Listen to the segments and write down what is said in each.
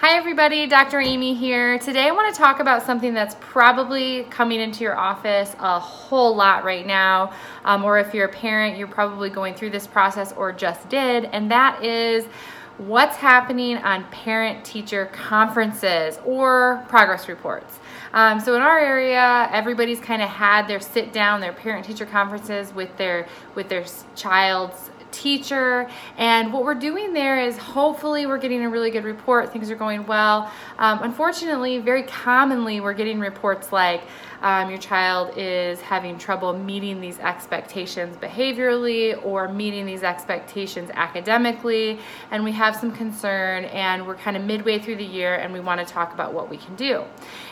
Hi everybody, Dr. Amy here. Today I want to talk about something that's probably coming into your office a whole lot right now, um, or if you're a parent, you're probably going through this process or just did, and that is what's happening on parent-teacher conferences or progress reports. Um, so in our area, everybody's kind of had their sit down, their parent-teacher conferences with their with their child's teacher. And what we're doing there is hopefully we're getting a really good report, things are going well. Um, unfortunately, very commonly we're getting reports like um, your child is having trouble meeting these expectations behaviorally or meeting these expectations academically, and we have some concern and we're kind of midway through the year and we want to talk about what we can do.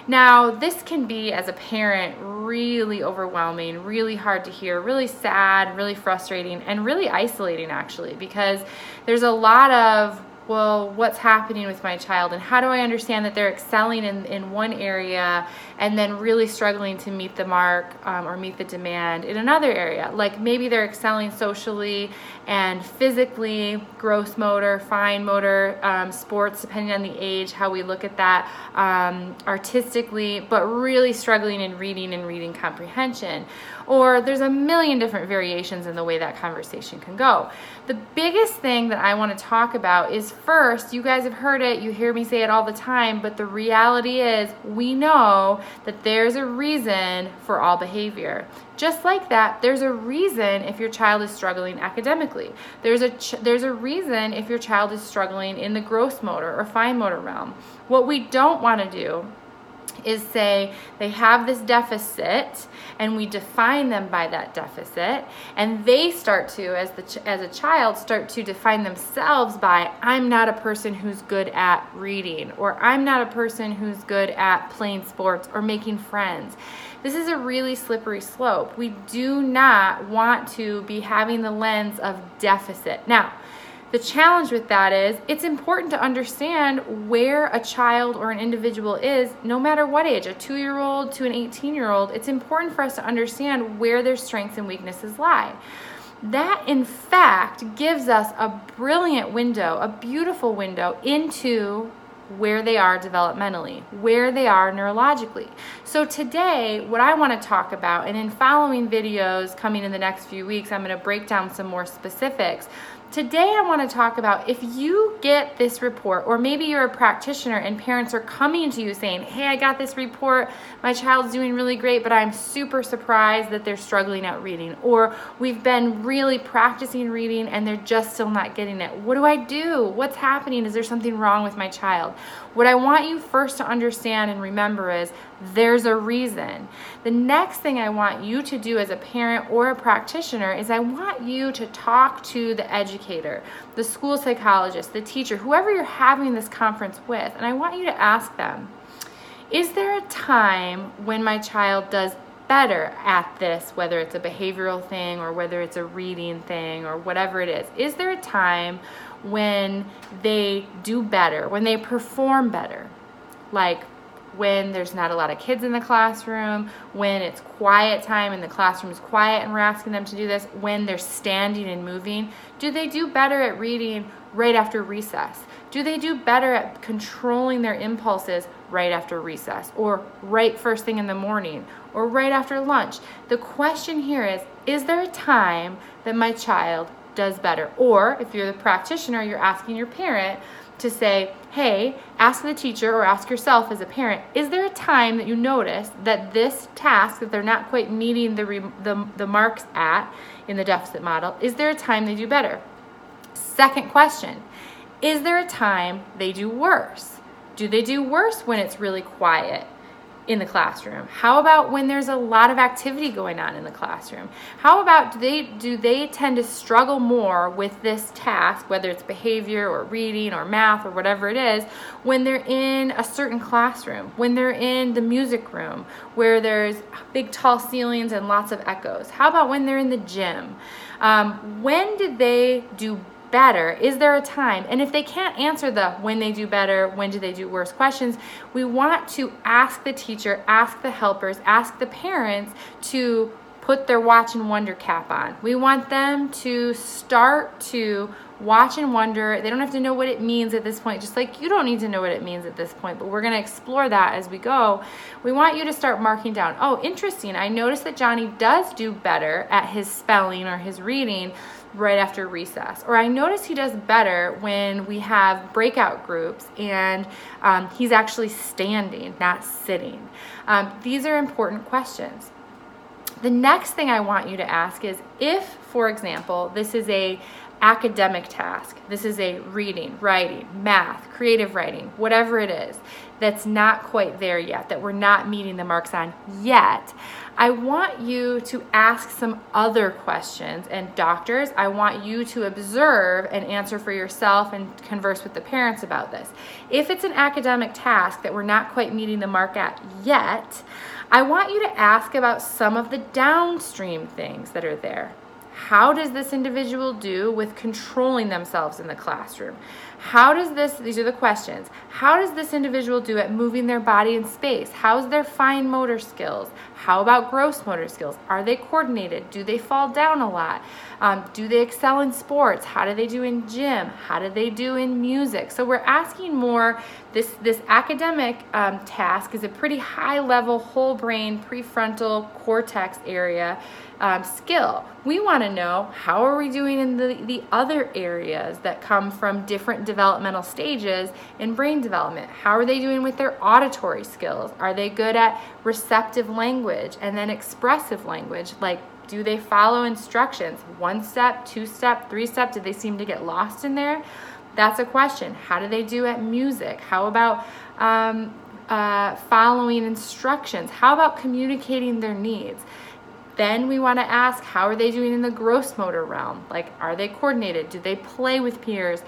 Now, this can be, as a parent, really overwhelming, really hard to hear, really sad, really frustrating, and really isolating actually, because there's a lot of well, what's happening with my child and how do I understand that they're excelling in, in one area and then really struggling to meet the mark um, or meet the demand in another area? Like maybe they're excelling socially and physically, gross motor, fine motor, um, sports, depending on the age, how we look at that, um, artistically, but really struggling in reading and reading comprehension. Or there's a million different variations in the way that conversation can go. The biggest thing that I want to talk about is first, you guys have heard it, you hear me say it all the time, but the reality is we know that there's a reason for all behavior. Just like that, there's a reason if your child is struggling academically. There's a there's a reason if your child is struggling in the gross motor or fine motor realm. What we don't want to do is say they have this deficit and we define them by that deficit and they start to as the as a child start to define themselves by I'm not a person who's good at reading or I'm not a person who's good at playing sports or making friends. This is a really slippery slope. We do not want to be having the lens of deficit. Now, the challenge with that is it's important to understand where a child or an individual is, no matter what age, a two year old to an 18 year old. It's important for us to understand where their strengths and weaknesses lie. That, in fact, gives us a brilliant window, a beautiful window into where they are developmentally, where they are neurologically. So today, what I want to talk about, and in following videos coming in the next few weeks, I'm going to break down some more specifics Today I want to talk about if you get this report or maybe you're a practitioner and parents are coming to you saying, hey, I got this report, my child's doing really great, but I'm super surprised that they're struggling at reading. Or we've been really practicing reading and they're just still not getting it. What do I do? What's happening? Is there something wrong with my child? What I want you first to understand and remember is there's a reason. The next thing I want you to do as a parent or a practitioner is I want you to talk to the educator, the school psychologist, the teacher, whoever you're having this conference with, and I want you to ask them, is there a time when my child does better at this, whether it's a behavioral thing or whether it's a reading thing or whatever it is? Is there a time when they do better, when they perform better? Like when there's not a lot of kids in the classroom, when it's quiet time and the classroom is quiet and we're asking them to do this, when they're standing and moving, do they do better at reading right after recess? Do they do better at controlling their impulses right after recess or right first thing in the morning or right after lunch? The question here is, is there a time that my child does better? Or if you're the practitioner, you're asking your parent, to say, hey, ask the teacher or ask yourself as a parent, is there a time that you notice that this task that they're not quite meeting the, the, the marks at in the deficit model, is there a time they do better? Second question, is there a time they do worse? Do they do worse when it's really quiet? In the classroom? How about when there's a lot of activity going on in the classroom? How about do they do they tend to struggle more with this task, whether it's behavior or reading or math or whatever it is, when they're in a certain classroom, when they're in the music room where there's big tall ceilings and lots of echoes? How about when they're in the gym? Um, when did they do better? Is there a time? And if they can't answer the when they do better, when do they do worse questions, we want to ask the teacher, ask the helpers, ask the parents to put their watch and wonder cap on. We want them to start to watch and wonder. They don't have to know what it means at this point, just like you don't need to know what it means at this point, but we're going to explore that as we go. We want you to start marking down, oh, interesting. I noticed that Johnny does do better at his spelling or his reading right after recess. Or I notice he does better when we have breakout groups and um, he's actually standing, not sitting. Um, these are important questions. The next thing I want you to ask is if, for example, this is a academic task, this is a reading, writing, math, creative writing, whatever it is, that's not quite there yet, that we're not meeting the marks on yet, I want you to ask some other questions. And doctors, I want you to observe and answer for yourself and converse with the parents about this. If it's an academic task that we're not quite meeting the mark at yet, I want you to ask about some of the downstream things that are there. How does this individual do with controlling themselves in the classroom? How does this, these are the questions, how does this individual do at moving their body in space? How's their fine motor skills? How about gross motor skills? Are they coordinated? Do they fall down a lot? Um, do they excel in sports? How do they do in gym? How do they do in music? So we're asking more, this, this academic um, task is a pretty high level whole brain prefrontal cortex area um, skill. We want to know how are we doing in the, the other areas that come from different developmental stages in brain development. How are they doing with their auditory skills? Are they good at receptive language and then expressive language like do they follow instructions? One step, two step, three step? Did they seem to get lost in there? That's a question. How do they do at music? How about um, uh, following instructions? How about communicating their needs? Then we want to ask how are they doing in the gross motor realm? Like, are they coordinated? Do they play with peers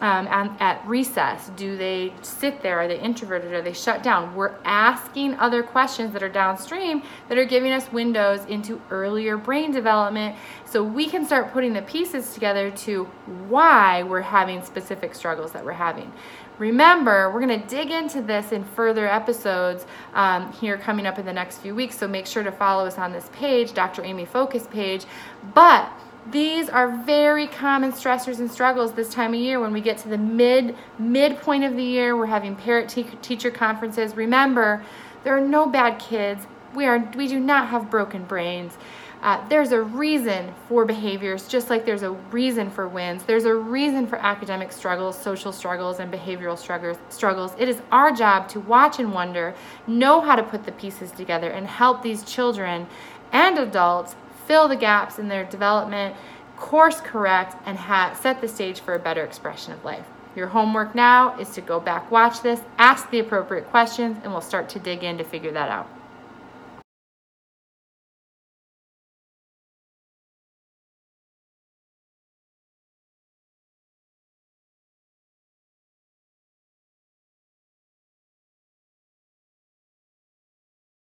um, at, at recess? Do they sit there? Are they introverted? Are they shut down? We're asking other questions that are downstream that are giving us windows into earlier brain development so we can start putting the pieces together to why we're having specific struggles that we're having. Remember, we're going to dig into this in further episodes um, here coming up in the next few weeks, so make sure to follow us on this page, Dr. Amy Focus page. But these are very common stressors and struggles this time of year when we get to the mid midpoint of the year. We're having parent te teacher conferences. Remember, there are no bad kids. We are we do not have broken brains. Uh, there's a reason for behaviors, just like there's a reason for wins. There's a reason for academic struggles, social struggles, and behavioral struggles. struggles. It is our job to watch and wonder, know how to put the pieces together, and help these children and adults fill the gaps in their development, course correct, and set the stage for a better expression of life. Your homework now is to go back, watch this, ask the appropriate questions, and we'll start to dig in to figure that out.